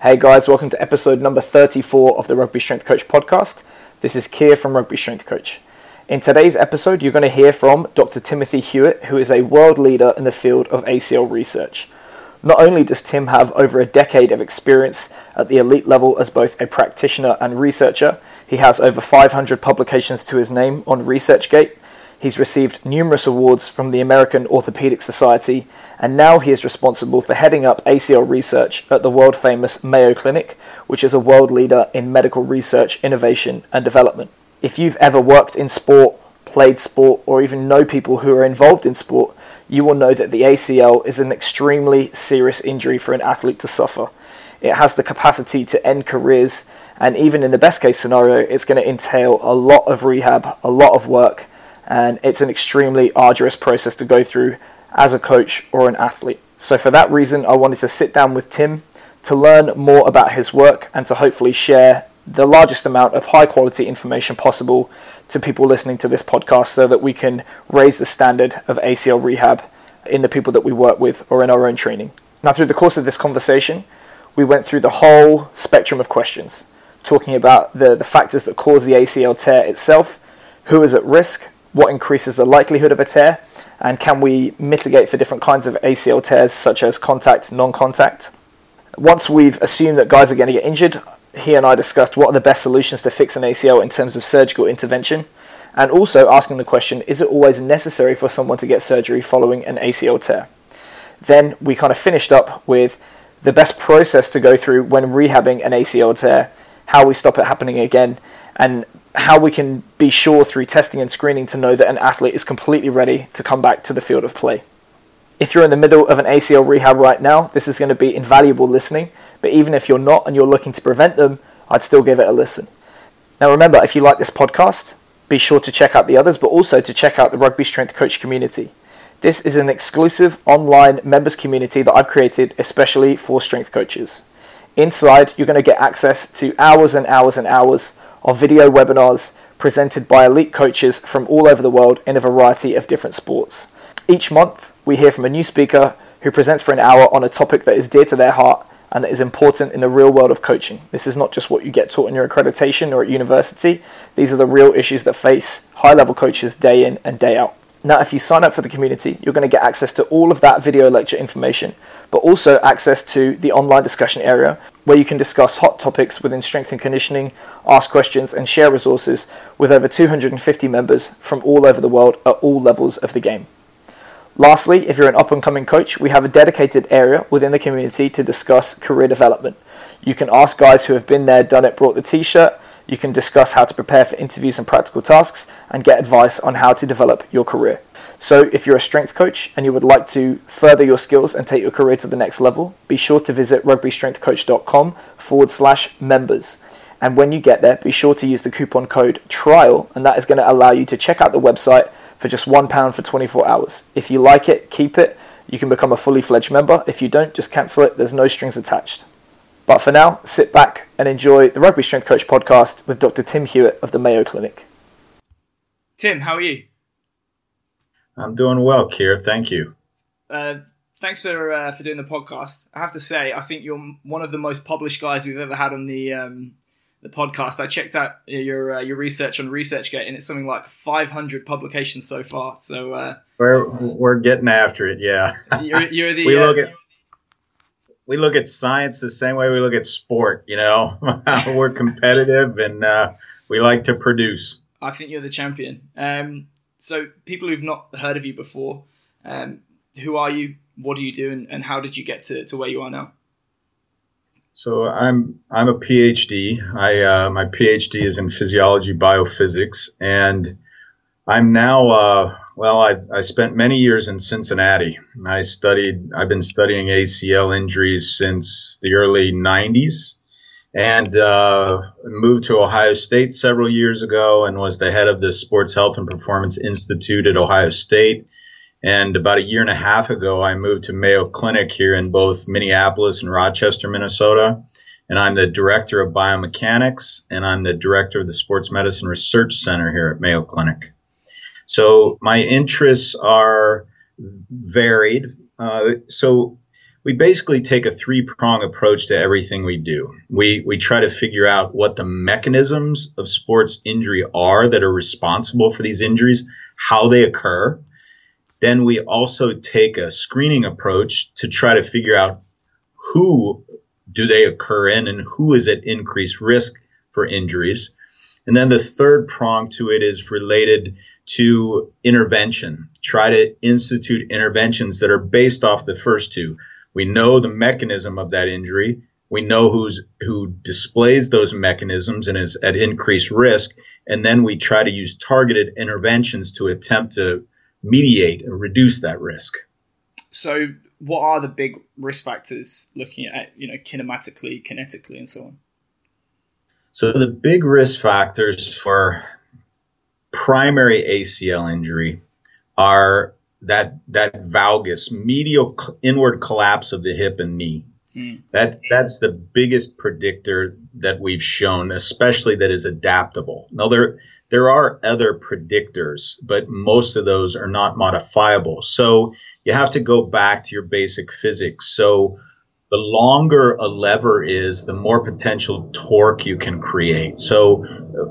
Hey guys, welcome to episode number 34 of the Rugby Strength Coach podcast. This is Keir from Rugby Strength Coach. In today's episode, you're going to hear from Dr. Timothy Hewett, who is a world leader in the field of ACL research. Not only does Tim have over a decade of experience at the elite level as both a practitioner and researcher, he has over 500 publications to his name on ResearchGate, He's received numerous awards from the American Orthopedic Society, and now he is responsible for heading up ACL research at the world famous Mayo Clinic, which is a world leader in medical research, innovation, and development. If you've ever worked in sport, played sport, or even know people who are involved in sport, you will know that the ACL is an extremely serious injury for an athlete to suffer. It has the capacity to end careers, and even in the best case scenario, it's going to entail a lot of rehab, a lot of work, and it's an extremely arduous process to go through as a coach or an athlete. So, for that reason, I wanted to sit down with Tim to learn more about his work and to hopefully share the largest amount of high quality information possible to people listening to this podcast so that we can raise the standard of ACL rehab in the people that we work with or in our own training. Now, through the course of this conversation, we went through the whole spectrum of questions, talking about the, the factors that cause the ACL tear itself, who is at risk, what increases the likelihood of a tear, and can we mitigate for different kinds of ACL tears, such as contact, non contact. Once we've assumed that guys are going to get injured, he and I discussed what are the best solutions to fix an ACL in terms of surgical intervention, and also asking the question is it always necessary for someone to get surgery following an ACL tear? Then we kind of finished up with the best process to go through when rehabbing an ACL tear, how we stop it happening again, and how we can be sure through testing and screening to know that an athlete is completely ready to come back to the field of play. If you're in the middle of an ACL rehab right now, this is going to be invaluable listening, but even if you're not and you're looking to prevent them, I'd still give it a listen. Now, remember, if you like this podcast, be sure to check out the others, but also to check out the Rugby Strength Coach community. This is an exclusive online members community that I've created especially for strength coaches. Inside, you're going to get access to hours and hours and hours of video webinars presented by elite coaches from all over the world in a variety of different sports. Each month, we hear from a new speaker who presents for an hour on a topic that is dear to their heart and that is important in the real world of coaching. This is not just what you get taught in your accreditation or at university, these are the real issues that face high level coaches day in and day out. Now, if you sign up for the community, you're going to get access to all of that video lecture information, but also access to the online discussion area where you can discuss hot topics within strength and conditioning, ask questions, and share resources with over 250 members from all over the world at all levels of the game. Lastly, if you're an up and coming coach, we have a dedicated area within the community to discuss career development. You can ask guys who have been there, done it, brought the t shirt, you can discuss how to prepare for interviews and practical tasks and get advice on how to develop your career. So, if you're a strength coach and you would like to further your skills and take your career to the next level, be sure to visit rugbystrengthcoach.com forward slash members. And when you get there, be sure to use the coupon code TRIAL, and that is going to allow you to check out the website for just £1 for 24 hours. If you like it, keep it. You can become a fully fledged member. If you don't, just cancel it. There's no strings attached. But for now, sit back and enjoy the Rugby Strength Coach podcast with Dr. Tim Hewett of the Mayo Clinic. Tim, how are you? I'm doing well, Keir. Thank you. Uh, thanks for uh, for doing the podcast. I have to say, I think you're one of the most published guys we've ever had on the um, the podcast. I checked out your uh, your research on ResearchGate, and it's something like 500 publications so far. So uh, we're we're getting after it. Yeah, you're, you're the we look uh, at we look at science the same way we look at sport. You know, we're competitive and uh, we like to produce. I think you're the champion. Um, so, people who've not heard of you before, um, who are you? What do you do? And, and how did you get to, to where you are now? So I'm I'm a PhD. I uh, my PhD is in physiology biophysics, and I'm now uh, well, I, I spent many years in Cincinnati. I studied, I've been studying ACL injuries since the early 90s and uh, moved to Ohio State several years ago and was the head of the Sports Health and Performance Institute at Ohio State. And about a year and a half ago, I moved to Mayo Clinic here in both Minneapolis and Rochester, Minnesota. And I'm the director of biomechanics and I'm the director of the Sports Medicine Research Center here at Mayo Clinic. So my interests are varied. Uh, so we basically take a three prong approach to everything we do. We, we try to figure out what the mechanisms of sports injury are that are responsible for these injuries, how they occur. Then we also take a screening approach to try to figure out who do they occur in and who is at increased risk for injuries. And then the third prong to it is related to intervention. Try to institute interventions that are based off the first two. We know the mechanism of that injury. We know who's who displays those mechanisms and is at increased risk, and then we try to use targeted interventions to attempt to mediate and reduce that risk. So, what are the big risk factors looking at, you know, kinematically, kinetically, and so on? So, the big risk factors for primary ACL injury are that that valgus, medial inward collapse of the hip and knee. Mm. That that's the biggest predictor that we've shown, especially that is adaptable. Now there there are other predictors, but most of those are not modifiable. So you have to go back to your basic physics. So the longer a lever is, the more potential torque you can create. So,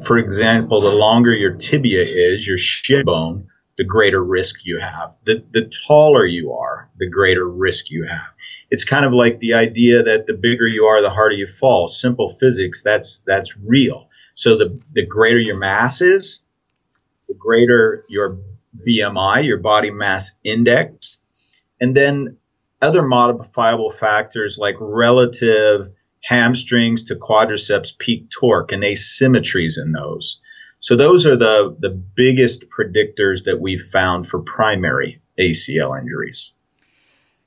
for example, the longer your tibia is, your shin bone, the greater risk you have. The, the taller you are, the greater risk you have. It's kind of like the idea that the bigger you are, the harder you fall. Simple physics, that's, that's real. So the, the greater your mass is, the greater your BMI, your body mass index, and then other modifiable factors like relative hamstrings to quadriceps peak torque and asymmetries in those. So those are the, the biggest predictors that we've found for primary ACL injuries.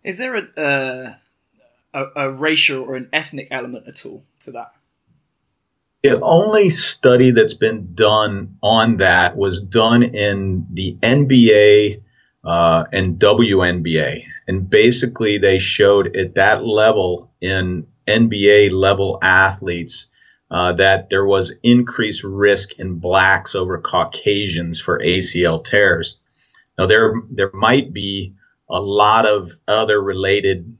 Is there a, a, a racial or an ethnic element at all to that? The only study that's been done on that was done in the NBA uh, and WNBA. And basically, they showed at that level in NBA level athletes uh, that there was increased risk in blacks over Caucasians for ACL tears. Now there there might be a lot of other related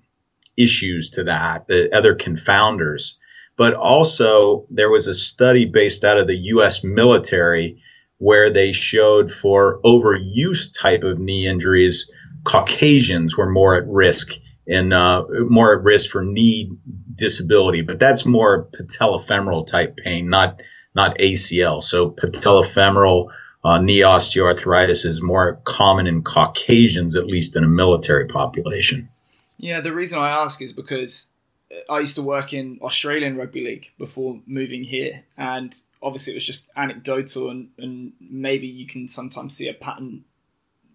issues to that, the other confounders, but also there was a study based out of the U.S. military where they showed for overuse type of knee injuries, Caucasians were more at risk and uh, more at risk for knee disability, but that's more patellofemoral type pain, not not ACL. So patellofemoral uh, knee osteoarthritis is more common in Caucasians, at least in a military population. Yeah, the reason I ask is because I used to work in Australian rugby league before moving here, and obviously it was just anecdotal, and, and maybe you can sometimes see a pattern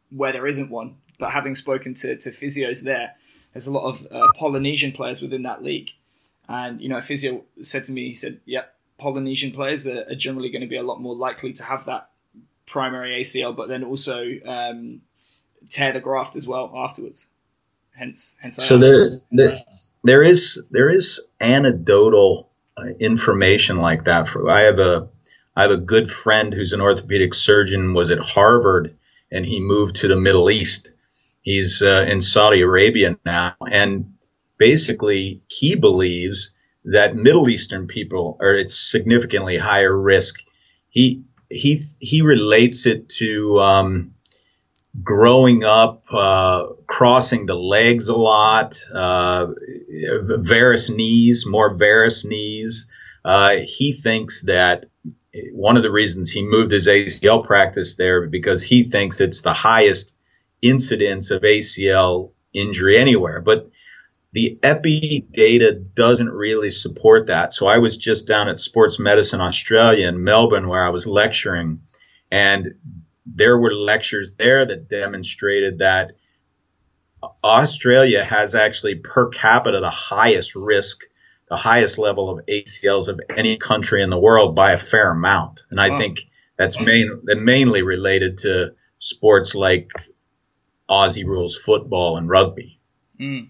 where there isn't one. But having spoken to, to physios there, there's a lot of uh, Polynesian players within that league. And, you know, a physio said to me, he said, yeah, Polynesian players are, are generally going to be a lot more likely to have that primary ACL, but then also um, tear the graft as well afterwards. Hence, hence. so there's, there, there is there is anecdotal uh, information like that. For I have a I have a good friend who's an orthopedic surgeon, was at Harvard, and he moved to the Middle East, He's uh, in Saudi Arabia now, and basically he believes that Middle Eastern people are at significantly higher risk. He he he relates it to um, growing up, uh, crossing the legs a lot, uh, varus knees, more varus knees. Uh, he thinks that one of the reasons he moved his ACL practice there because he thinks it's the highest incidence of ACL injury anywhere. But the epi data doesn't really support that. So I was just down at Sports Medicine Australia in Melbourne where I was lecturing and there were lectures there that demonstrated that Australia has actually per capita the highest risk, the highest level of ACLs of any country in the world by a fair amount. And I wow. think that's mm. main, mainly related to sports like Aussie rules football and rugby. Mm.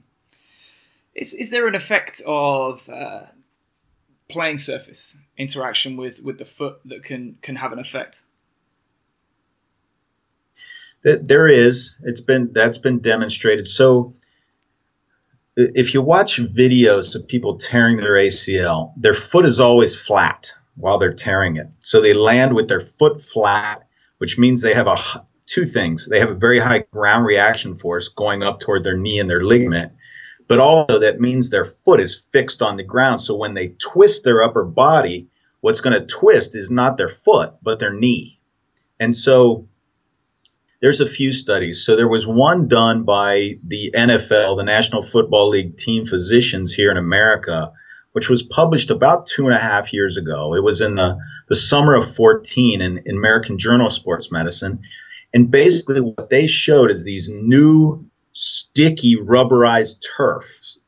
Is is there an effect of uh, playing surface interaction with, with the foot that can can have an effect? There is. It's been that's been demonstrated. So if you watch videos of people tearing their ACL, their foot is always flat while they're tearing it. So they land with their foot flat, which means they have a two things. They have a very high ground reaction force going up toward their knee and their ligament, but also that means their foot is fixed on the ground. So when they twist their upper body, what's going to twist is not their foot, but their knee. And so there's a few studies. So there was one done by the NFL, the National Football League team physicians here in America, which was published about two and a half years ago. It was in the, the summer of 14 in, in American Journal of Sports Medicine. And basically, what they showed is these new sticky rubberized turfs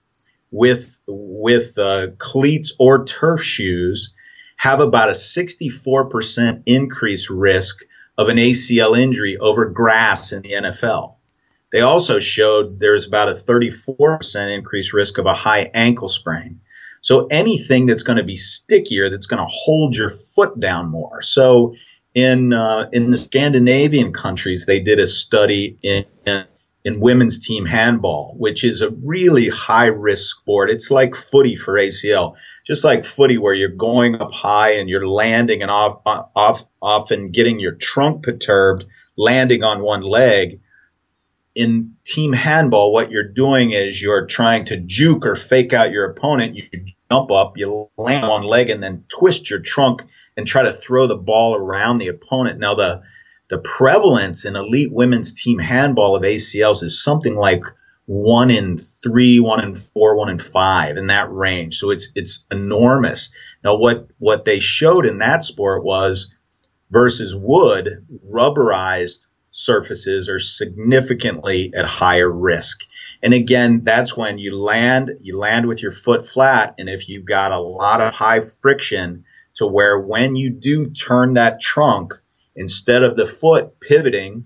with with uh, cleats or turf shoes have about a 64% increase risk of an ACL injury over grass in the NFL. They also showed there's about a 34% increased risk of a high ankle sprain. So anything that's going to be stickier, that's going to hold your foot down more. So in uh, in the Scandinavian countries, they did a study in, in, in women's team handball, which is a really high risk sport. It's like footy for ACL, just like footy, where you're going up high and you're landing and off, off, often getting your trunk perturbed, landing on one leg. In team handball, what you're doing is you're trying to juke or fake out your opponent. You jump up, you land on one leg, and then twist your trunk and try to throw the ball around the opponent. Now the the prevalence in elite women's team handball of ACLs is something like one in three, one in four, one in five in that range. So it's it's enormous. Now what what they showed in that sport was versus wood, rubberized surfaces are significantly at higher risk. And again, that's when you land, you land with your foot flat, and if you've got a lot of high friction, to where when you do turn that trunk, instead of the foot pivoting,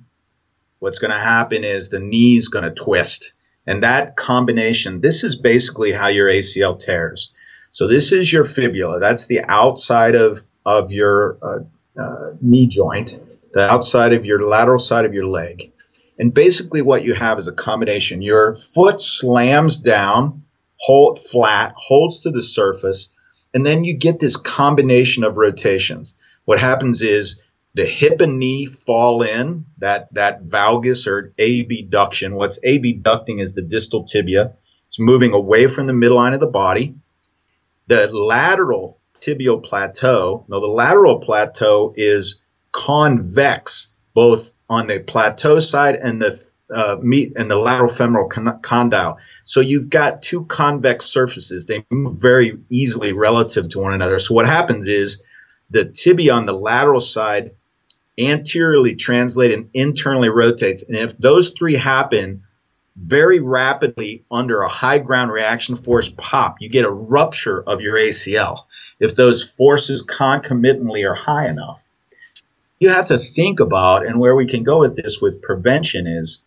what's going to happen is the knee's going to twist. And that combination, this is basically how your ACL tears. So this is your fibula. That's the outside of, of your uh, uh, knee joint, the outside of your lateral side of your leg. And basically what you have is a combination. Your foot slams down, hold flat, holds to the surface, and then you get this combination of rotations. What happens is the hip and knee fall in, that, that valgus or abduction. What's abducting is the distal tibia. It's moving away from the midline of the body. The lateral tibial plateau, now the lateral plateau is convex, both on the plateau side and the uh, meet and the lateral femoral condyle. So you've got two convex surfaces. They move very easily relative to one another. So what happens is the tibia on the lateral side anteriorly translates and internally rotates. And if those three happen very rapidly under a high ground reaction force pop, you get a rupture of your ACL if those forces concomitantly are high enough. You have to think about, and where we can go with this with prevention is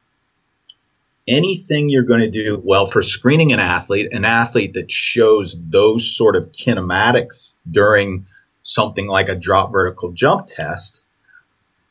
anything you're going to do, well, for screening an athlete, an athlete that shows those sort of kinematics during something like a drop vertical jump test,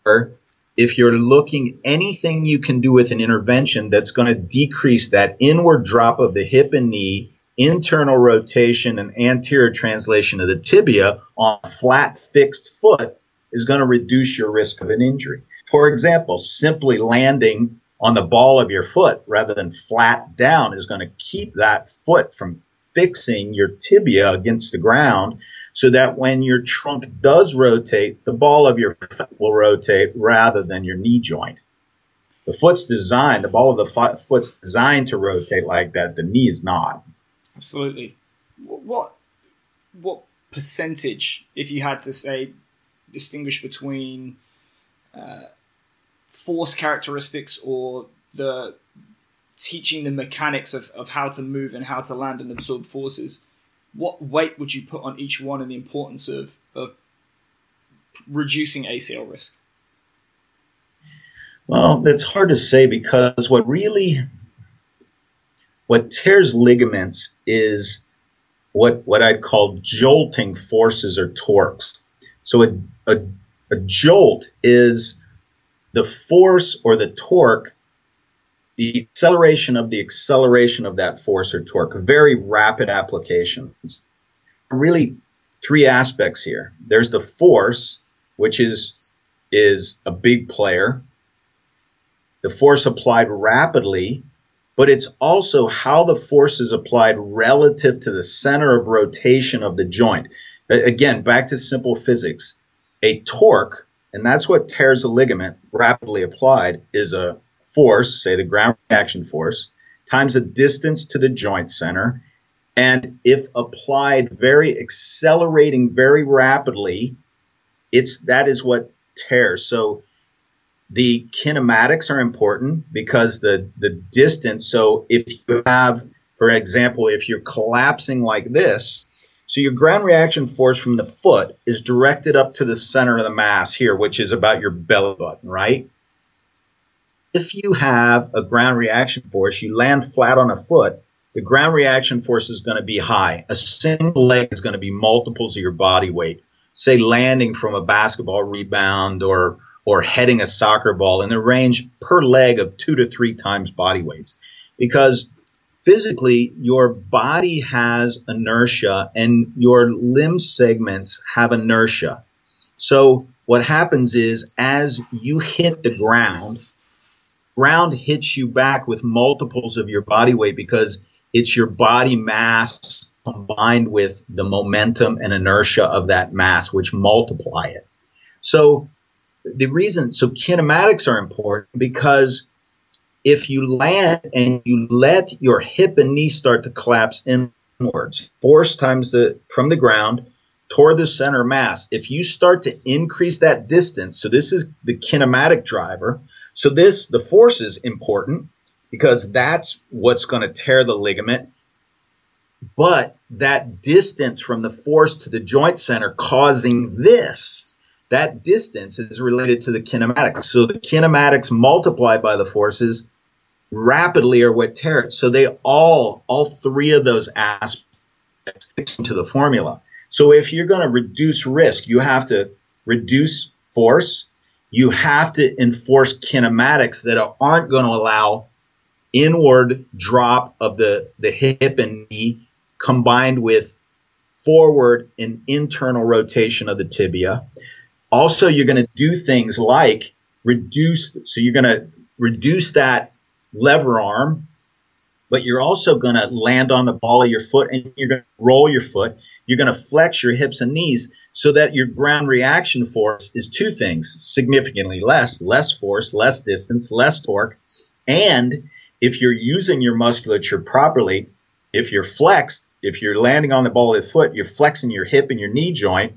or if you're looking anything you can do with an intervention that's going to decrease that inward drop of the hip and knee, internal rotation and anterior translation of the tibia on flat fixed foot is going to reduce your risk of an injury. For example, simply landing on the ball of your foot rather than flat down is going to keep that foot from fixing your tibia against the ground so that when your trunk does rotate, the ball of your foot will rotate rather than your knee joint. The foot's designed, the ball of the foot's designed to rotate like that. The knee is not. Absolutely. What what percentage, if you had to say, distinguish between uh, force characteristics or the teaching the mechanics of, of how to move and how to land and absorb forces, what weight would you put on each one and the importance of, of reducing ACL risk? Well, it's hard to say because what really what tears ligaments is what what I'd call jolting forces or torques. So a, a, a jolt is the force or the torque the acceleration of the acceleration of that force or torque, very rapid applications. Really, three aspects here. There's the force, which is is a big player. The force applied rapidly, but it's also how the force is applied relative to the center of rotation of the joint. Again, back to simple physics. A torque, and that's what tears a ligament rapidly applied, is a force, say the ground reaction force, times the distance to the joint center. And if applied very accelerating very rapidly, it's that is what tears. So the kinematics are important because the the distance. So if you have, for example, if you're collapsing like this, so your ground reaction force from the foot is directed up to the center of the mass here, which is about your belly button, right? if you have a ground reaction force, you land flat on a foot, the ground reaction force is going to be high. A single leg is going to be multiples of your body weight. Say landing from a basketball rebound or or heading a soccer ball in the range per leg of two to three times body weights. Because physically, your body has inertia and your limb segments have inertia. So what happens is as you hit the ground, ground hits you back with multiples of your body weight because it's your body mass combined with the momentum and inertia of that mass, which multiply it. So the reason, so kinematics are important because if you land and you let your hip and knee start to collapse inwards, force times the, from the ground toward the center mass, if you start to increase that distance, so this is the kinematic driver, so this, the force is important because that's what's going to tear the ligament. But that distance from the force to the joint center causing this, that distance is related to the kinematics. So the kinematics multiplied by the forces rapidly are what tear it. So they all, all three of those aspects into the formula. So if you're going to reduce risk, you have to reduce force, you have to enforce kinematics that aren't going to allow inward drop of the, the hip and knee combined with forward and internal rotation of the tibia. Also, you're going to do things like reduce, so you're going to reduce that lever arm, but you're also going to land on the ball of your foot and you're going to roll your foot. You're going to flex your hips and knees so that your ground reaction force is two things significantly less, less force, less distance, less torque. And if you're using your musculature properly, if you're flexed, if you're landing on the ball of the foot, you're flexing your hip and your knee joint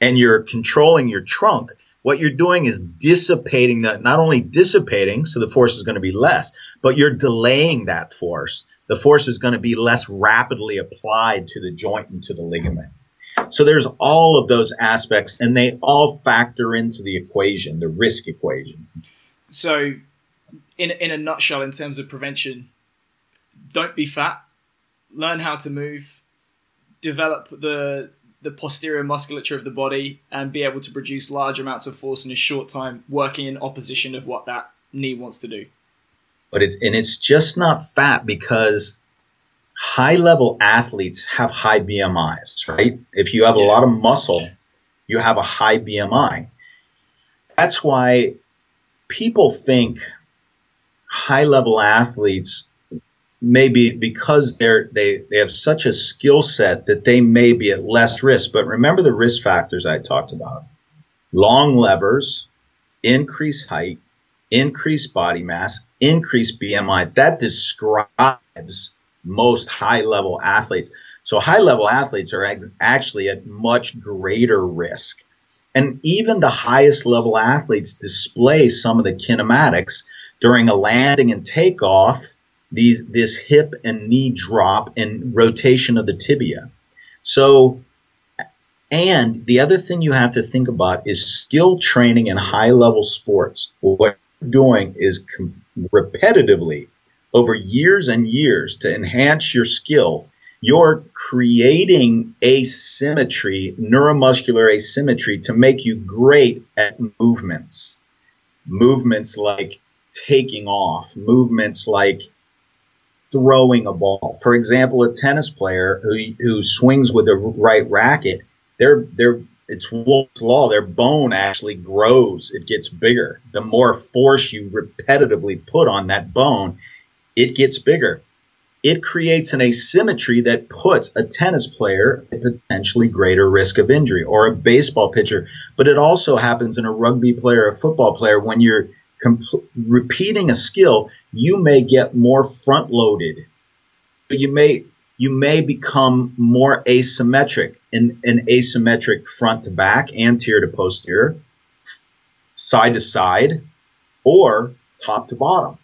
and you're controlling your trunk. What you're doing is dissipating that, not only dissipating, so the force is going to be less, but you're delaying that force. The force is going to be less rapidly applied to the joint and to the ligament. So there's all of those aspects, and they all factor into the equation, the risk equation. So, in in a nutshell, in terms of prevention, don't be fat. Learn how to move. Develop the the posterior musculature of the body and be able to produce large amounts of force in a short time, working in opposition of what that knee wants to do. But it's and it's just not fat because high level athletes have high BMIs, right? If you have a lot of muscle, you have a high BMI. That's why people think high level athletes maybe because they're they, they have such a skill set that they may be at less risk. But remember the risk factors I talked about. Long levers, increased height, increased body mass, increased BMI. That describes most high level athletes. So high level athletes are ex- actually at much greater risk. And even the highest level athletes display some of the kinematics during a landing and takeoff, these, this hip and knee drop and rotation of the tibia. So, and the other thing you have to think about is skill training in high level sports. What you're doing is com- repetitively over years and years to enhance your skill, you're creating asymmetry, neuromuscular asymmetry to make you great at movements. Movements like taking off, movements like throwing a ball. For example, a tennis player who, who swings with the right racket, their their it's Wolff's law. Their bone actually grows; it gets bigger. The more force you repetitively put on that bone, it gets bigger. It creates an asymmetry that puts a tennis player at potentially greater risk of injury, or a baseball pitcher. But it also happens in a rugby player, a football player, when you're repeating a skill, you may get more front loaded. You may you may become more asymmetric in an asymmetric front to back, anterior to posterior, side to side, or top to bottom.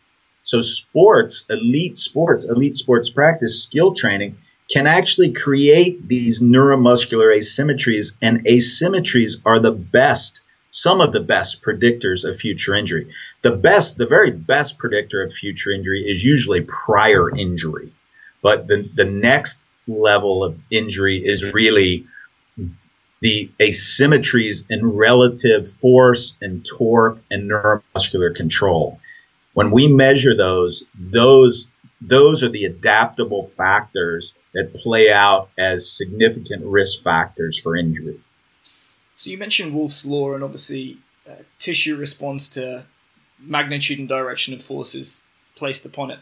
So sports, elite sports, elite sports practice, skill training can actually create these neuromuscular asymmetries and asymmetries are the best some of the best predictors of future injury. The best, the very best predictor of future injury is usually prior injury. But the, the next level of injury is really the asymmetries in relative force and torque and neuromuscular control. When we measure those, those, those are the adaptable factors that play out as significant risk factors for injury. So you mentioned Wolff's law, and obviously uh, tissue responds to magnitude and direction of forces placed upon it.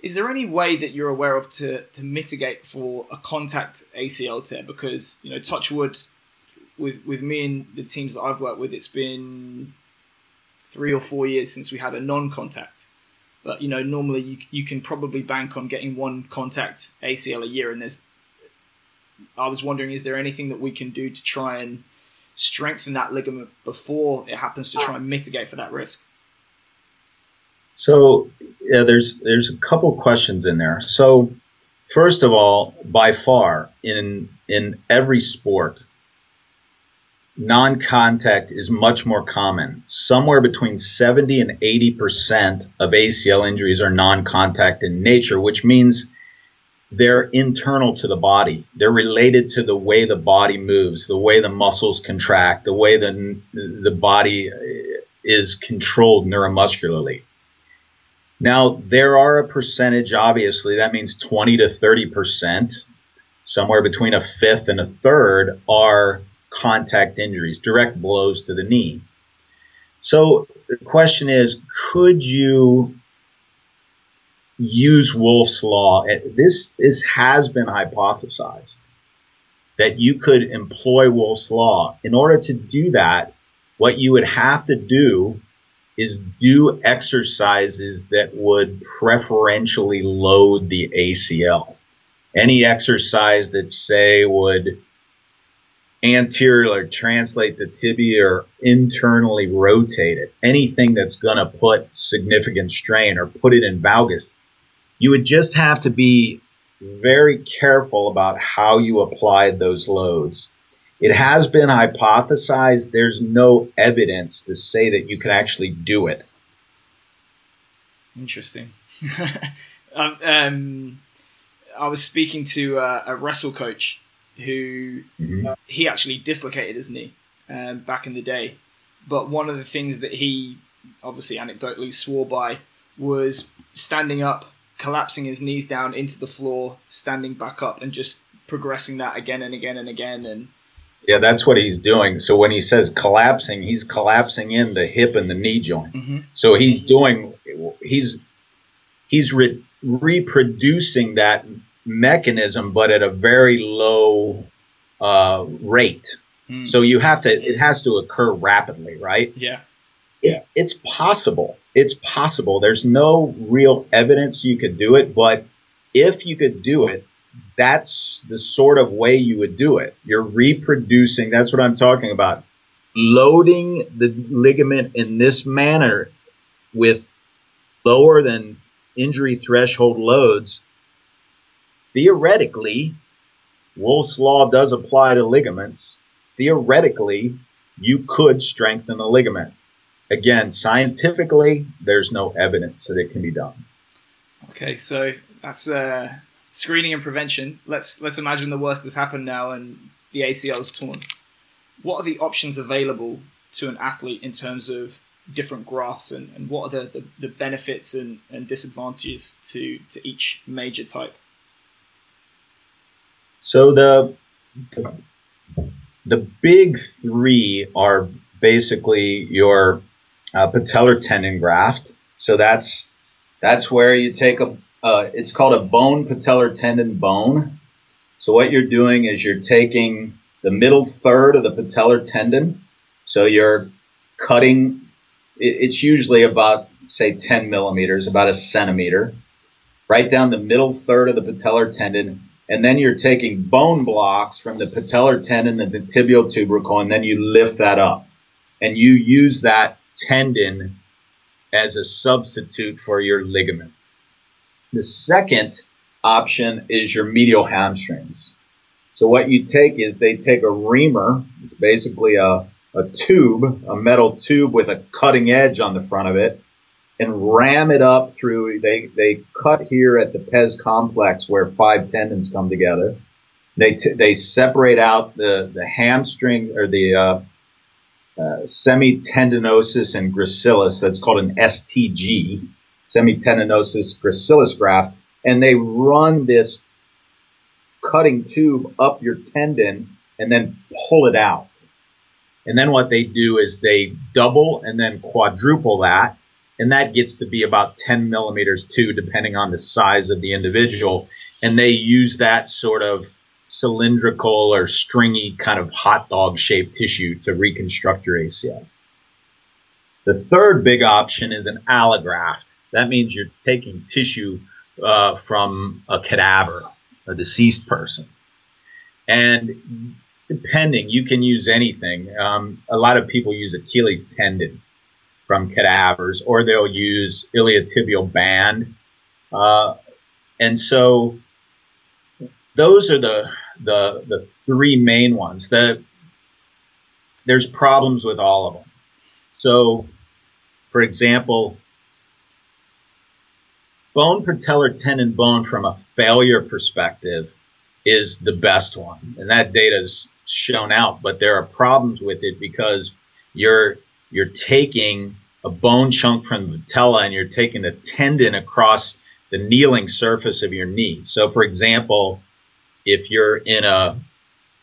Is there any way that you're aware of to, to mitigate for a contact ACL tear? Because you know, touch wood, with with me and the teams that I've worked with, it's been three or four years since we had a non-contact. But you know, normally you you can probably bank on getting one contact ACL a year, and there's. I was wondering, is there anything that we can do to try and strengthen that ligament before it happens to try and mitigate for that risk? So yeah, there's there's a couple questions in there. So first of all, by far in in every sport, non-contact is much more common. Somewhere between 70 and 80 percent of ACL injuries are non-contact in nature, which means they're internal to the body. They're related to the way the body moves, the way the muscles contract, the way the, the body is controlled neuromuscularly. Now, there are a percentage, obviously, that means 20 to 30%, somewhere between a fifth and a third are contact injuries, direct blows to the knee. So the question is, could you use Wolff's law. This this has been hypothesized that you could employ Wolff's law. In order to do that, what you would have to do is do exercises that would preferentially load the ACL. Any exercise that say would anteriorly translate the tibia or internally rotate it. Anything that's going to put significant strain or put it in valgus you would just have to be very careful about how you applied those loads. It has been hypothesized. There's no evidence to say that you can actually do it. Interesting. um, um, I was speaking to uh, a wrestle coach who mm-hmm. he actually dislocated his knee um, back in the day. But one of the things that he obviously anecdotally swore by was standing up collapsing his knees down into the floor, standing back up, and just progressing that again and again and again. And yeah, that's what he's doing. So when he says collapsing, he's collapsing in the hip and the knee joint. Mm-hmm. So he's doing he's he's re- reproducing that mechanism, but at a very low uh, rate. Mm. So you have to it has to occur rapidly, right? Yeah. It's yeah. it's possible it's possible. There's no real evidence you could do it, but if you could do it, that's the sort of way you would do it. You're reproducing. That's what I'm talking about. Loading the ligament in this manner with lower than injury threshold loads. Theoretically, Wolff's law does apply to ligaments. Theoretically, you could strengthen the ligament again, scientifically, there's no evidence that it can be done. Okay, so that's uh, screening and prevention. Let's let's imagine the worst has happened now and the ACL is torn. What are the options available to an athlete in terms of different grafts and, and what are the, the, the benefits and, and disadvantages to, to each major type? So the the big three are basically your uh, patellar tendon graft. So that's that's where you take a uh, it's called a bone patellar tendon bone. So what you're doing is you're taking the middle third of the patellar tendon. So you're cutting. It's usually about say 10 millimeters, about a centimeter, right down the middle third of the patellar tendon and then you're taking bone blocks from the patellar tendon and the tibial tubercle, and then you lift that up. And you use that tendon as a substitute for your ligament. The second option is your medial hamstrings. So what you take is they take a reamer, it's basically a, a tube, a metal tube with a cutting edge on the front of it, and ram it up through. They they cut here at the pes complex where five tendons come together. They t- they separate out the the hamstring or the uh, uh, semitendinosus and gracilis. That's called an STG, semitendinosus gracilis graft, and they run this cutting tube up your tendon and then pull it out. And then what they do is they double and then quadruple that and that gets to be about 10 millimeters too, depending on the size of the individual. And they use that sort of cylindrical or stringy kind of hot dog shaped tissue to reconstruct your ACL. The third big option is an allograft. That means you're taking tissue uh, from a cadaver, a deceased person. And depending, you can use anything. Um, a lot of people use Achilles tendon from cadavers, or they'll use iliotibial band. Uh, and so those are the, the, the three main ones. The, there's problems with all of them. So, for example, bone patellar tendon bone from a failure perspective is the best one. And that data is shown out, but there are problems with it because you're you're taking a bone chunk from the patella and you're taking the tendon across the kneeling surface of your knee. So, for example, if you're in a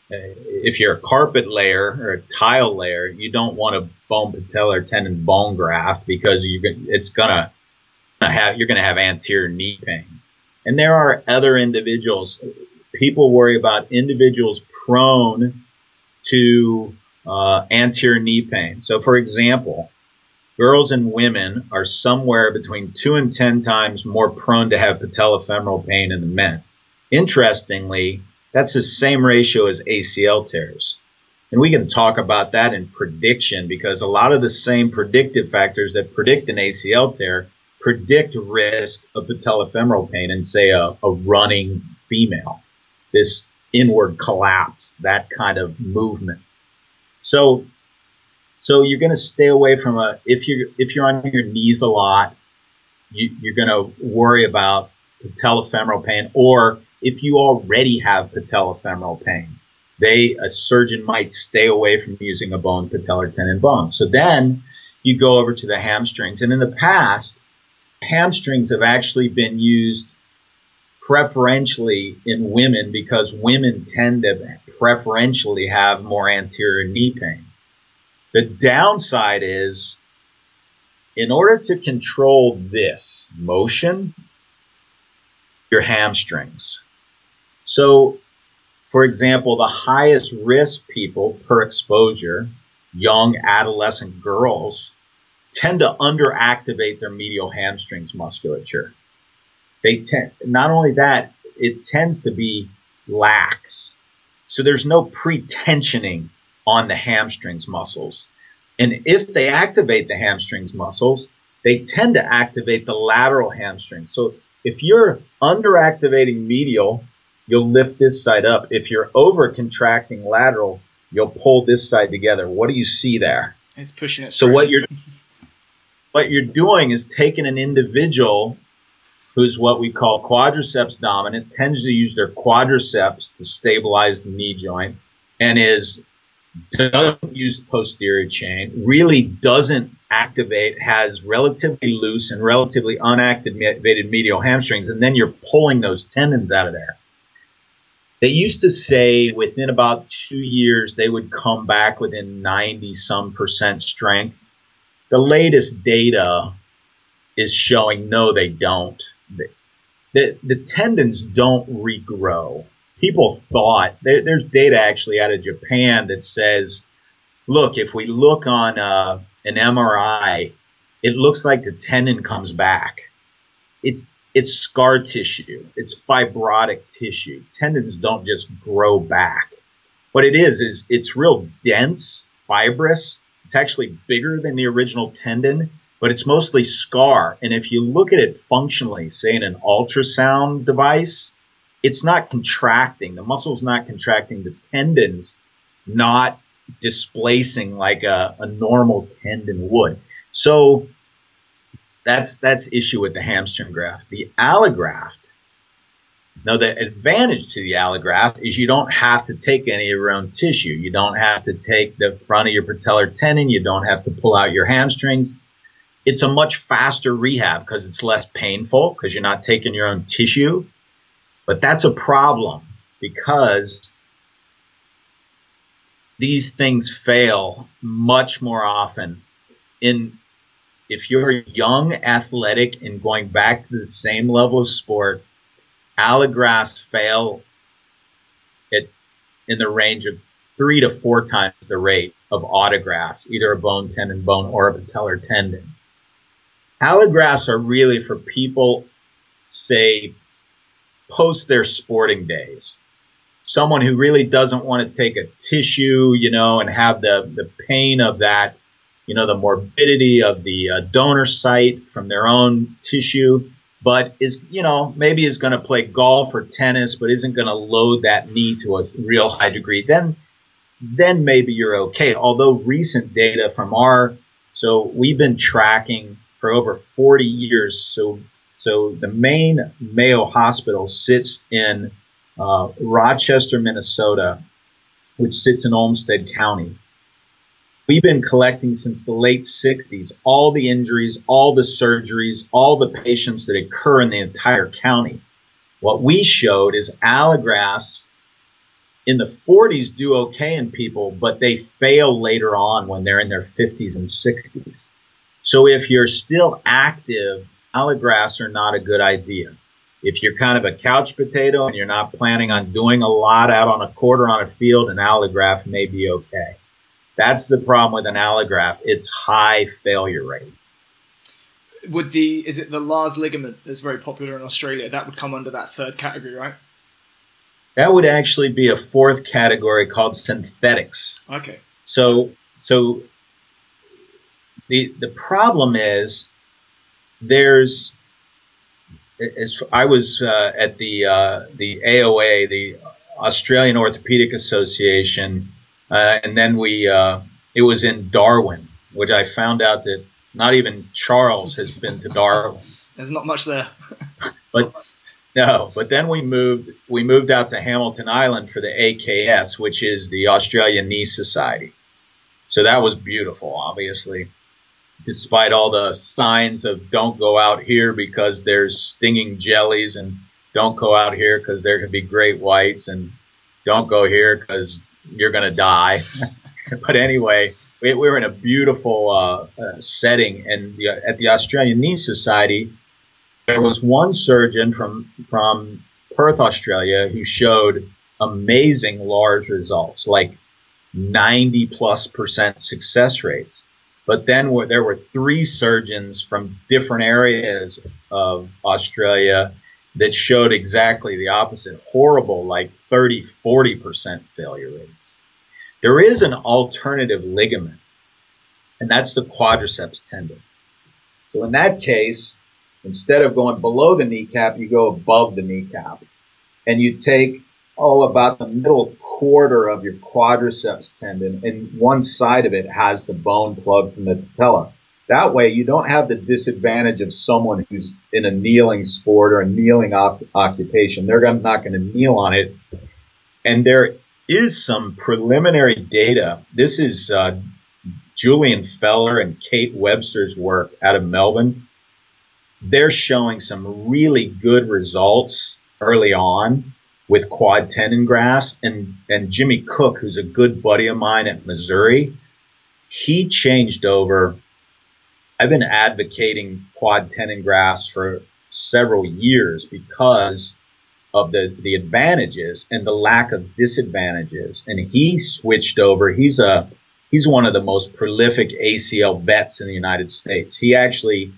if you're a carpet layer or a tile layer, you don't want a bone patellar tendon bone graft because you it's gonna have you're gonna have anterior knee pain. And there are other individuals. People worry about individuals prone to uh, anterior knee pain. So, for example, girls and women are somewhere between two and ten times more prone to have patellofemoral pain than men. Interestingly, that's the same ratio as ACL tears. And we can talk about that in prediction because a lot of the same predictive factors that predict an ACL tear predict risk of patellofemoral pain in, say, a, a running female. This inward collapse, that kind of movement. So, so you're going to stay away from a if you if you're on your knees a lot, you, you're going to worry about patellofemoral pain, or if you already have patellofemoral pain, they a surgeon might stay away from using a bone patellar tendon bone. So then you go over to the hamstrings, and in the past, hamstrings have actually been used preferentially in women because women tend to preferentially have more anterior knee pain. The downside is in order to control this motion, your hamstrings. So, for example, the highest risk people per exposure, young adolescent girls, tend to underactivate their medial hamstrings musculature. They tend not only that it tends to be lax. So there's no pretensioning on the hamstrings muscles. And if they activate the hamstrings muscles they tend to activate the lateral hamstrings. So if you're underactivating medial you'll lift this side up. If you're over contracting lateral you'll pull this side together. What do you see there? It's pushing it so what you're what you're doing is taking an individual who's what we call quadriceps dominant, tends to use their quadriceps to stabilize the knee joint, and is doesn't use posterior chain, really doesn't activate has relatively loose and relatively unactivated medial hamstrings, and then you're pulling those tendons out of there. They used to say within about two years they would come back within 90 some percent strength. The latest data is showing no, they don't. The, the, the tendons don't regrow. People thought there, there's data actually out of Japan that says, look, if we look on uh, an MRI, it looks like the tendon comes back. It's it's scar tissue. It's fibrotic tissue. Tendons don't just grow back. What it is is it's real dense, fibrous. It's actually bigger than the original tendon, but it's mostly scar. And if you look at it functionally, say in an ultrasound device, it's not contracting. The muscle's not contracting. The tendon's not displacing like a, a normal tendon would. So that's that's issue with the hamstring graft. The allograft. Now the advantage to the allograft is you don't have to take any of your own tissue. You don't have to take the front of your patellar tendon. You don't have to pull out your hamstrings. It's a much faster rehab because it's less painful because you're not taking your own tissue. But that's a problem because these things fail much more often in if you're young, athletic, and going back to the same level of sport, allografts fail at in the range of three to four times the rate of autografts, either a bone tendon bone or a patellar tendon. Allografts are really for people, say, post their sporting days. Someone who really doesn't want to take a tissue, you know, and have the, the pain of that you know, the morbidity of the uh, donor site from their own tissue, but is, you know, maybe is going to play golf or tennis, but isn't going to load that knee to a real high degree, then, then maybe you're okay. Although recent data from our, so we've been tracking for over 40 years. So, so the main Mayo Hospital sits in uh, Rochester, Minnesota, which sits in Olmsted County. We've been collecting since the late 60s all the injuries, all the surgeries, all the patients that occur in the entire county. What we showed is allografts in the 40s do okay in people, but they fail later on when they're in their 50s and 60s. So if you're still active, allografts are not a good idea. If you're kind of a couch potato and you're not planning on doing a lot out on a court or on a field, an allograft may be okay. That's the problem with an allograft. It's high failure rate. Would the is it the Lars ligament that's very popular in Australia? That would come under that third category, right? That would actually be a fourth category called synthetics. Okay. So so the the problem is there's as I was uh, at the uh, the AOA, the Australian Orthopedic Association uh, and then we, uh, it was in Darwin, which I found out that not even Charles has been to Darwin. There's not much there. but no, but then we moved, we moved out to Hamilton Island for the AKS, which is the Australian Knee Society. So that was beautiful, obviously, despite all the signs of don't go out here because there's stinging jellies and don't go out here because there could be great whites and don't go here because you're going to die. but anyway, we, we, were in a beautiful uh, uh, setting, and the, at the Australian Knee Society, there was one surgeon from from Perth, Australia, who showed amazing Lars results, like 90 plus percent success rates. But then there were three surgeons from different areas of Australia that showed exactly the opposite horrible, like 30, 40% failure rates. There is an alternative ligament, and that's the quadriceps tendon. So in that case, instead of going below the kneecap, you go above the kneecap. And you take, oh, about the middle quarter of your quadriceps tendon, and one side of it has the bone plug from the patella. That way, you don't have the disadvantage of someone who's in a kneeling sport or a kneeling op- occupation. They're not going to kneel on it. And there is some preliminary data. This is uh, Julian Feller and Kate Webster's work out of Melbourne, they're showing some really good results early on with quad tendon grafts. And, and Jimmy Cook, who's a good buddy of mine at Missouri, he changed over. I've been advocating quad tendon grafts for several years because of the, the advantages and the lack of disadvantages. And he switched over. He's a, he's one of the most prolific ACL vets in the United States. He actually,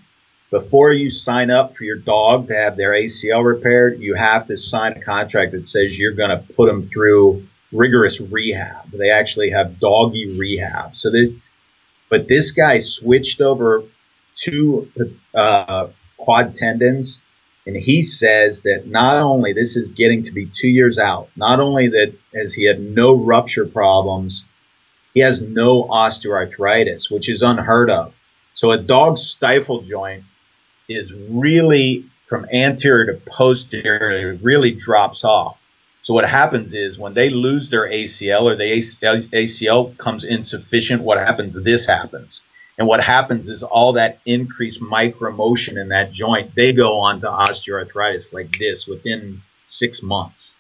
before you sign up for your dog to have their ACL repaired, you have to sign a contract that says you're going to put them through rigorous rehab. They actually have doggy rehab. So this, but this guy switched over to uh, quad tendons and he says that not only this is getting to be two years out, not only that has he had no rupture problems, he has no osteoarthritis, which is unheard of. So a dog's stifle joint is really from anterior to posterior, really drops off. So what happens is when they lose their ACL or the ACL comes insufficient, what happens? This happens. And what happens is all that increased micromotion in that joint, they go on to osteoarthritis like this within six months.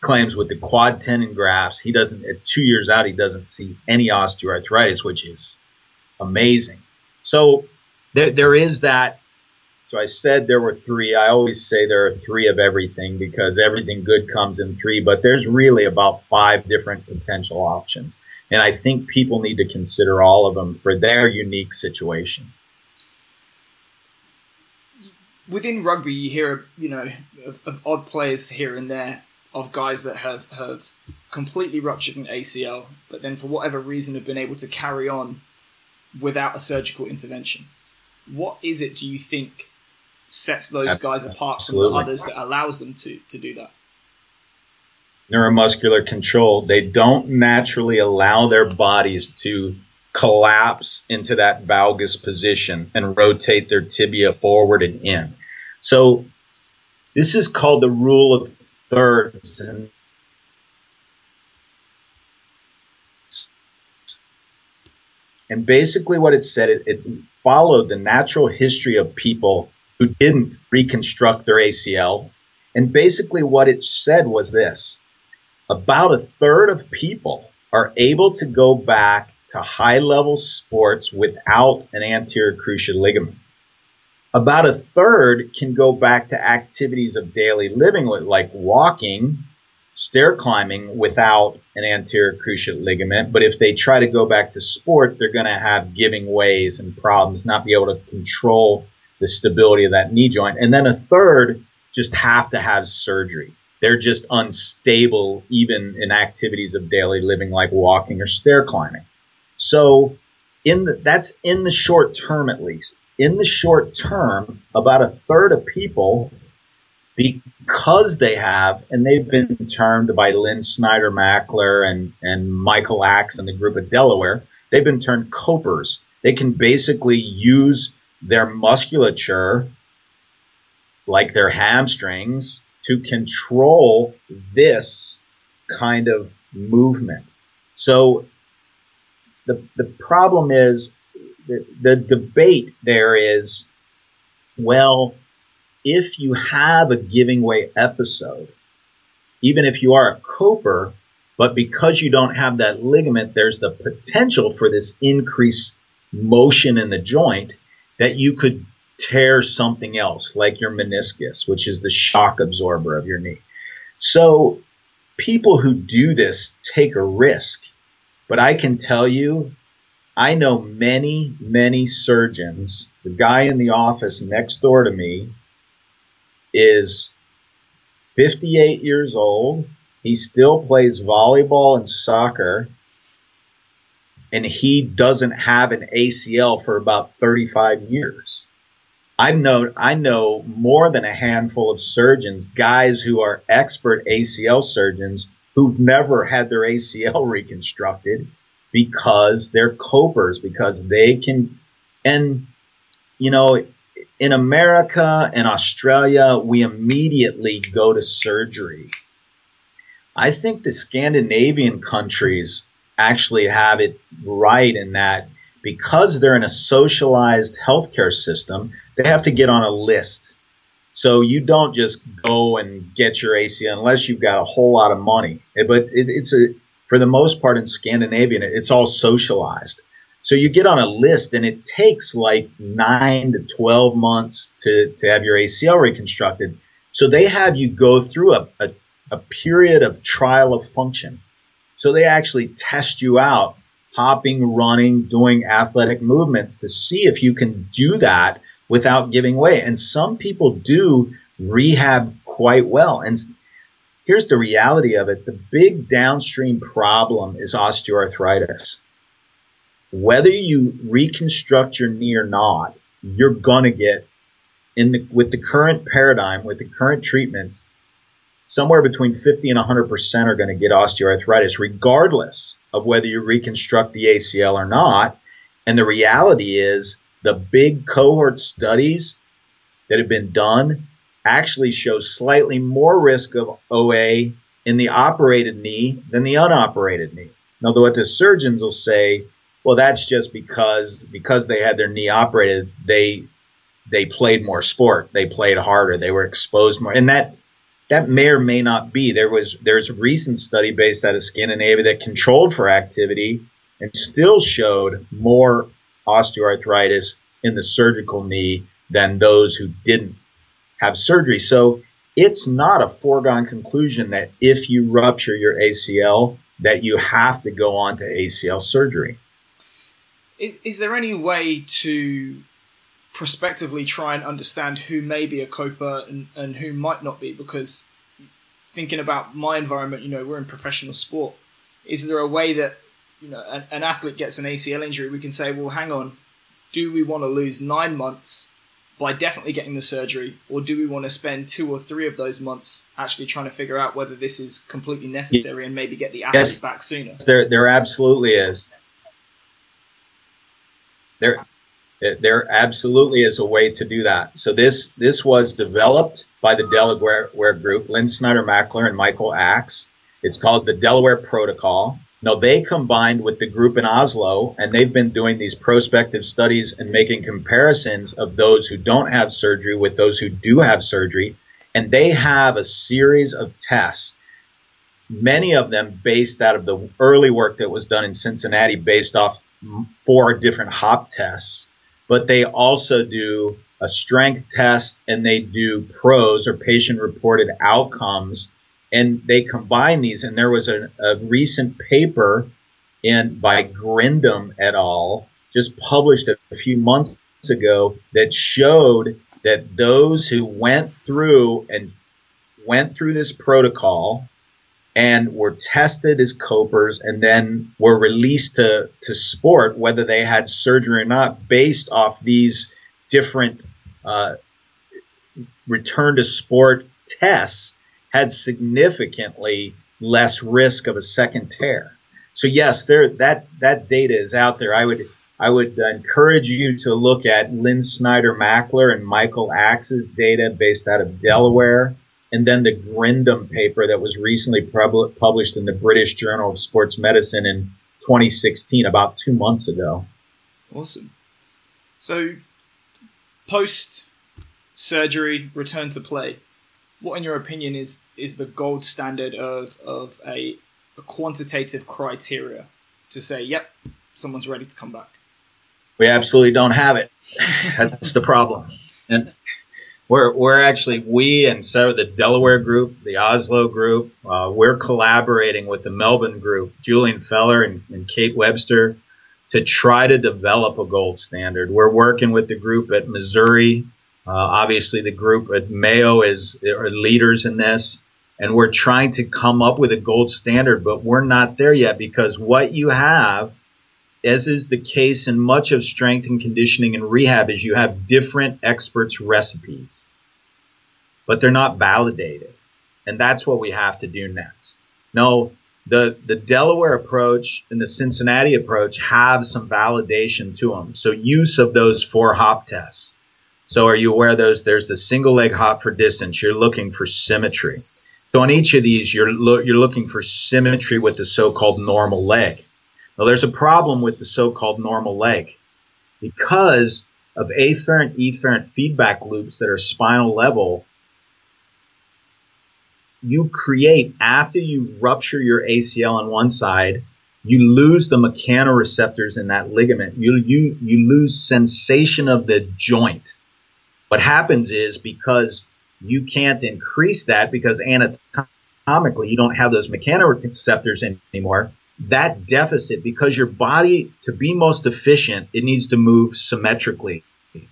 Claims with the quad tendon grafts, he doesn't, at two years out, he doesn't see any osteoarthritis, which is amazing. So there, there is that. So I said there were three. I always say there are three of everything because everything good comes in three, but there's really about five different potential options. And I think people need to consider all of them for their unique situation. Within rugby, you hear, you know, of, of odd players here and there, of guys that have, have completely ruptured an ACL, but then for whatever reason have been able to carry on without a surgical intervention. What is it, do you think, sets those guys apart Absolutely. from the others that allows them to, to do that? Neuromuscular control, they don't naturally allow their bodies to collapse into that valgus position and rotate their tibia forward and in. So this is called the rule of thirds. And And basically, what it said, it, it, followed the natural history of people who didn't reconstruct their ACL. And basically, what it said was this about a third of people are able to go back to high level sports without an anterior cruciate ligament. About a third can go back to activities of daily living, like walking, stair climbing without an anterior cruciate ligament. But if they try to go back to sport, they're going to have giving ways and problems, not be able to control the stability of that knee joint. And then a third just have to have surgery. They're just unstable even in activities of daily living like walking or stair climbing. So in the, that's in the short term at least. In the short term, about a third of people because they have, and they've been termed by Lynn Snyder Mackler and, and Michael Axe and the group at Delaware, they've been termed copers. They can basically use their musculature, like their hamstrings, to control this kind of movement. So the, the problem is the, the debate there is, well, if you have a giving way episode, even if you are a coper, but because you don't have that ligament, there's the potential for this increased motion in the joint that you could tear something else, like your meniscus, which is the shock absorber of your knee. So people who do this take a risk. But I can tell you, I know many, many surgeons. The guy in the office next door to me is 58 years old. He still plays volleyball and soccer. And he doesn't have an ACL for about 35 years. I know I know more than a handful of surgeons, guys who are expert ACL surgeons who've never had their ACL reconstructed because they're copers because they can and you know in America and Australia we immediately go to surgery. I think the Scandinavian countries actually have it right in that because they're in a socialized healthcare system, they have to get on a list. So you don't just go and get your ACL unless you've got a whole lot of money. But it, it's a, for the most part in Scandinavian, it's all socialized. So you get on a list and it takes like nine to 12 months to, to have your ACL reconstructed. So they have you go through a, a, a period of trial of function. So they actually test you out hopping, running, doing athletic movements to see if you can do that without giving way. And some people do rehab quite well. And here's the reality of it. The big downstream problem is osteoarthritis. Whether you reconstruct your knee or not, you're going to get in the, with the current paradigm, with the current treatments, somewhere between 50 and 100% are going to get osteoarthritis, regardless of whether you reconstruct the ACL or not. And the reality is the big cohort studies that have been done actually show slightly more risk of OA in the operated knee than the unoperated knee. Now, what the surgeons will say, well, that's just because because they had their knee operated, they they played more sport, they played harder, they were exposed more, and that that may or may not be. There was there's a recent study based out of Scandinavia that controlled for activity and still showed more osteoarthritis in the surgical knee than those who didn't have surgery. So it's not a foregone conclusion that if you rupture your ACL that you have to go on to ACL surgery. Is, is there any way to prospectively try and understand who may be a coper and, and who might not be because thinking about my environment you know we're in professional sport is there a way that you know an, an athlete gets an acl injury we can say well hang on do we want to lose nine months by definitely getting the surgery or do we want to spend two or three of those months actually trying to figure out whether this is completely necessary and maybe get the athlete yes, back sooner there, there absolutely is there there absolutely is a way to do that. So this this was developed by the Delaware group, Lynn Snyder Mackler and Michael Axe. It's called the Delaware Protocol. Now they combined with the group in Oslo, and they've been doing these prospective studies and making comparisons of those who don't have surgery with those who do have surgery, and they have a series of tests. Many of them based out of the early work that was done in Cincinnati, based off four different hop tests but they also do a strength test and they do pros or patient reported outcomes and they combine these and there was a, a recent paper in by Grindem et al just published a, a few months ago that showed that those who went through and went through this protocol and were tested as copers and then were released to, to sport, whether they had surgery or not, based off these different uh, return to sport tests, had significantly less risk of a second tear. So yes, there that that data is out there. I would I would encourage you to look at Lynn Snyder Mackler and Michael Axe's data based out of Delaware and then the Grindem paper that was recently pub- published in the British Journal of Sports Medicine in 2016, about two months ago. Awesome. So, post surgery, return to play. What, in your opinion, is is the gold standard of of a, a quantitative criteria to say, yep, someone's ready to come back? We absolutely don't have it. That's the problem. And we're, we're actually, we and so the Delaware group, the Oslo group, uh, we're collaborating with the Melbourne group, Julian Feller and, and Kate Webster, to try to develop a gold standard. We're working with the group at Missouri. Uh, obviously, the group at Mayo is are leaders in this, and we're trying to come up with a gold standard, but we're not there yet because what you have as is the case in much of strength and conditioning and rehab, is you have different experts' recipes, but they're not validated. And that's what we have to do next. No, the, the Delaware approach and the Cincinnati approach have some validation to them. So use of those four hop tests. So are you aware of those? There's the single leg hop for distance. You're looking for symmetry. So on each of these, you're lo- you're looking for symmetry with the so-called normal leg. Now, there's a problem with the so-called normal leg because of afferent efferent feedback loops that are spinal level. You create after you rupture your ACL on one side, you lose the mechanoreceptors in that ligament. You you you lose sensation of the joint. What happens is because you can't increase that because anatomically you don't have those mechanoreceptors anymore that deficit because your body to be most efficient it needs to move symmetrically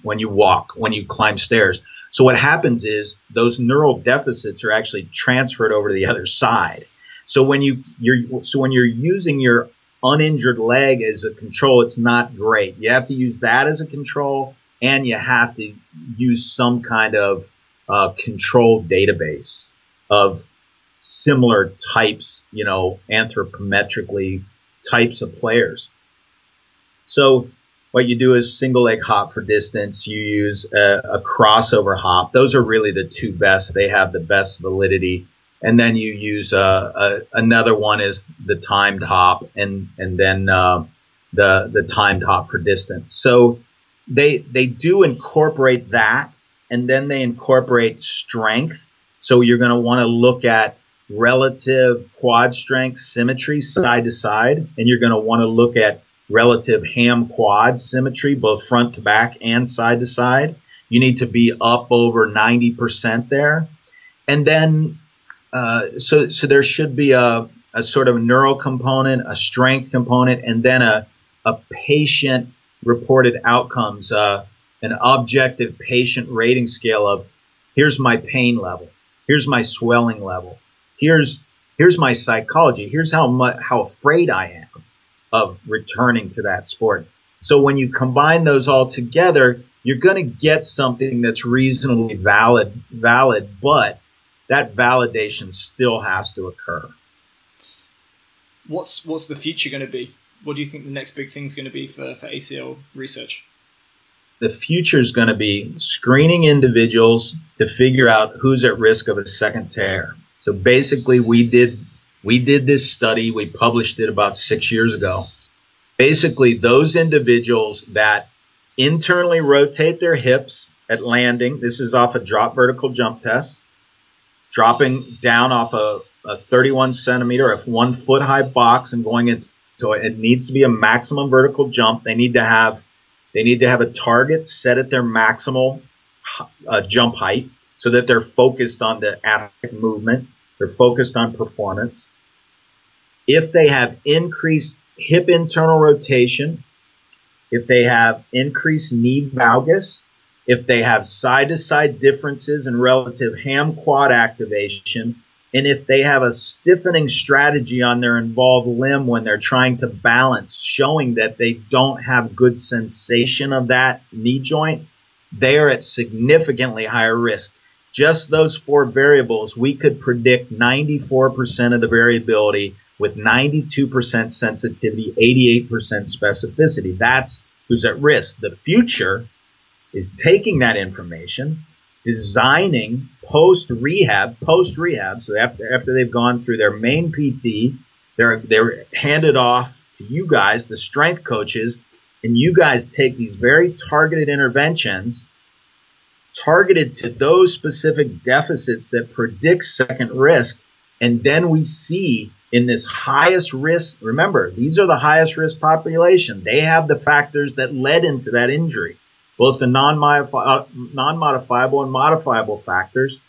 when you walk when you climb stairs. So what happens is those neural deficits are actually transferred over to the other side. So when you you're so when you're using your uninjured leg as a control it's not great. You have to use that as a control and you have to use some kind of uh, control database of similar types, you know, anthropometrically types of players. So what you do is single leg hop for distance. You use a, a, crossover hop. Those are really the two best. They have the best validity. And then you use uh, a, another one is the timed hop, and and then uh, the the timed hop for distance. So they they do incorporate that, and then they incorporate strength. So you're going to want to look at relative quad strength symmetry side to side, and you're going to want to look at relative ham quad symmetry, both front to back and side to side. You need to be up over 90% there. And then, uh, so, so there should be a, a sort of neural component, a strength component, and then a, a patient reported outcomes, uh, an objective patient rating scale of here's my pain level, here's my swelling level, here's here's my psychology. Here's how much how afraid I am of returning to that sport. So when you combine those all together, you're going to get something that's reasonably valid valid, but that validation still has to occur. What's what's the future going to be? What do you think the next big thing is going to be for, for ACL research? The future is going to be screening individuals to figure out who's at risk of a second tear. So basically, we did we did this study. We published it about six years ago. Basically, those individuals that internally rotate their hips at landing. This is off a drop vertical jump test, dropping down off a, a 31 centimeter, a one foot high box, and going into it. It needs to be a maximum vertical jump. They need to have they need to have a target set at their maximal uh, jump height so that they're focused on the athletic movement, they're focused on performance. If they have increased hip internal rotation, if they have increased knee valgus, if they have side to side differences in relative ham quad activation, and if they have a stiffening strategy on their involved limb when they're trying to balance, showing that they don't have good sensation of that knee joint, they are at significantly higher risk just those four variables, we could predict 94% of the variability with 92% sensitivity, 88% specificity. That's who's at risk. The future is taking that information, designing post rehab, post rehab. So after, after they've gone through their main PT, they're, they're handed off to you guys, the strength coaches, and you guys take these very targeted interventions targeted to those specific deficits that predict second risk. And then we see in this highest risk, remember, these are the highest risk population. They have the factors that led into that injury, both the uh, non-modifiable and modifiable factors.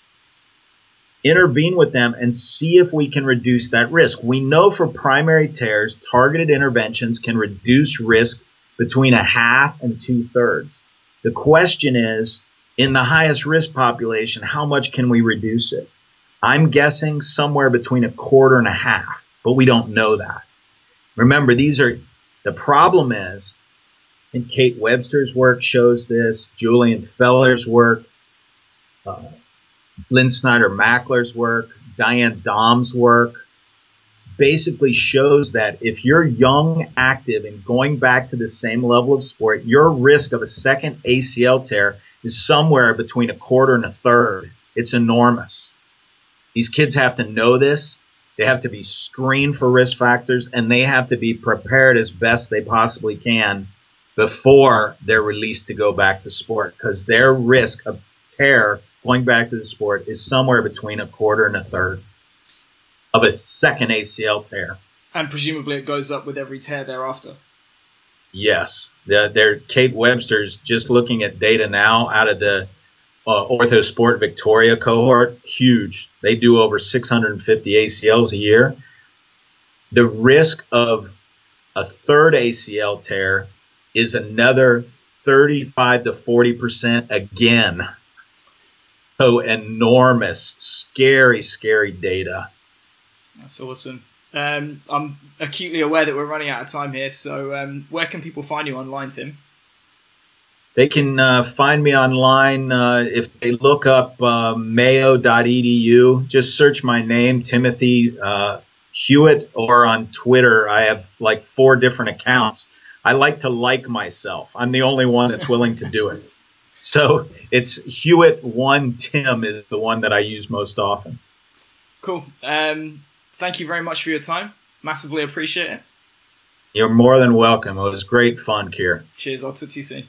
Intervene with them and see if we can reduce that risk. We know for primary tears, targeted interventions can reduce risk between a half and two thirds. The question is, in the highest risk population, how much can we reduce it? I'm guessing somewhere between a quarter and a half, but we don't know that. Remember, these are the problem is, and Kate Webster's work shows this, Julian Feller's work, uh, Lynn Snyder Mackler's work, Diane Dahm's work, basically shows that if you're young, active, and going back to the same level of sport, your risk of a second ACL tear is somewhere between a quarter and a third. It's enormous. These kids have to know this. They have to be screened for risk factors and they have to be prepared as best they possibly can before they're released to go back to sport because their risk of tear going back to the sport is somewhere between a quarter and a third of a second ACL tear. And presumably it goes up with every tear thereafter. Yes, the, they're Kate Webster's just looking at data now out of the uh, Orthosport Victoria cohort, huge. They do over 650 ACLs a year. The risk of a third ACL tear is another 35 to 40 percent again. So enormous, scary, scary data. That's awesome. Um, I'm acutely aware that we're running out of time here, so um, where can people find you online, Tim? They can uh, find me online uh, if they look up uh, mayo.edu. Just search my name, Timothy uh, Hewett, or on Twitter. I have like four different accounts. I like to like myself. I'm the only one that's willing to do it. So it's Hewett One Tim is the one that I use most often. Cool. Um, thank you very much for your time. Massively appreciate it. You're more than welcome. It was great fun, Kier. Cheers. I'll talk to you soon.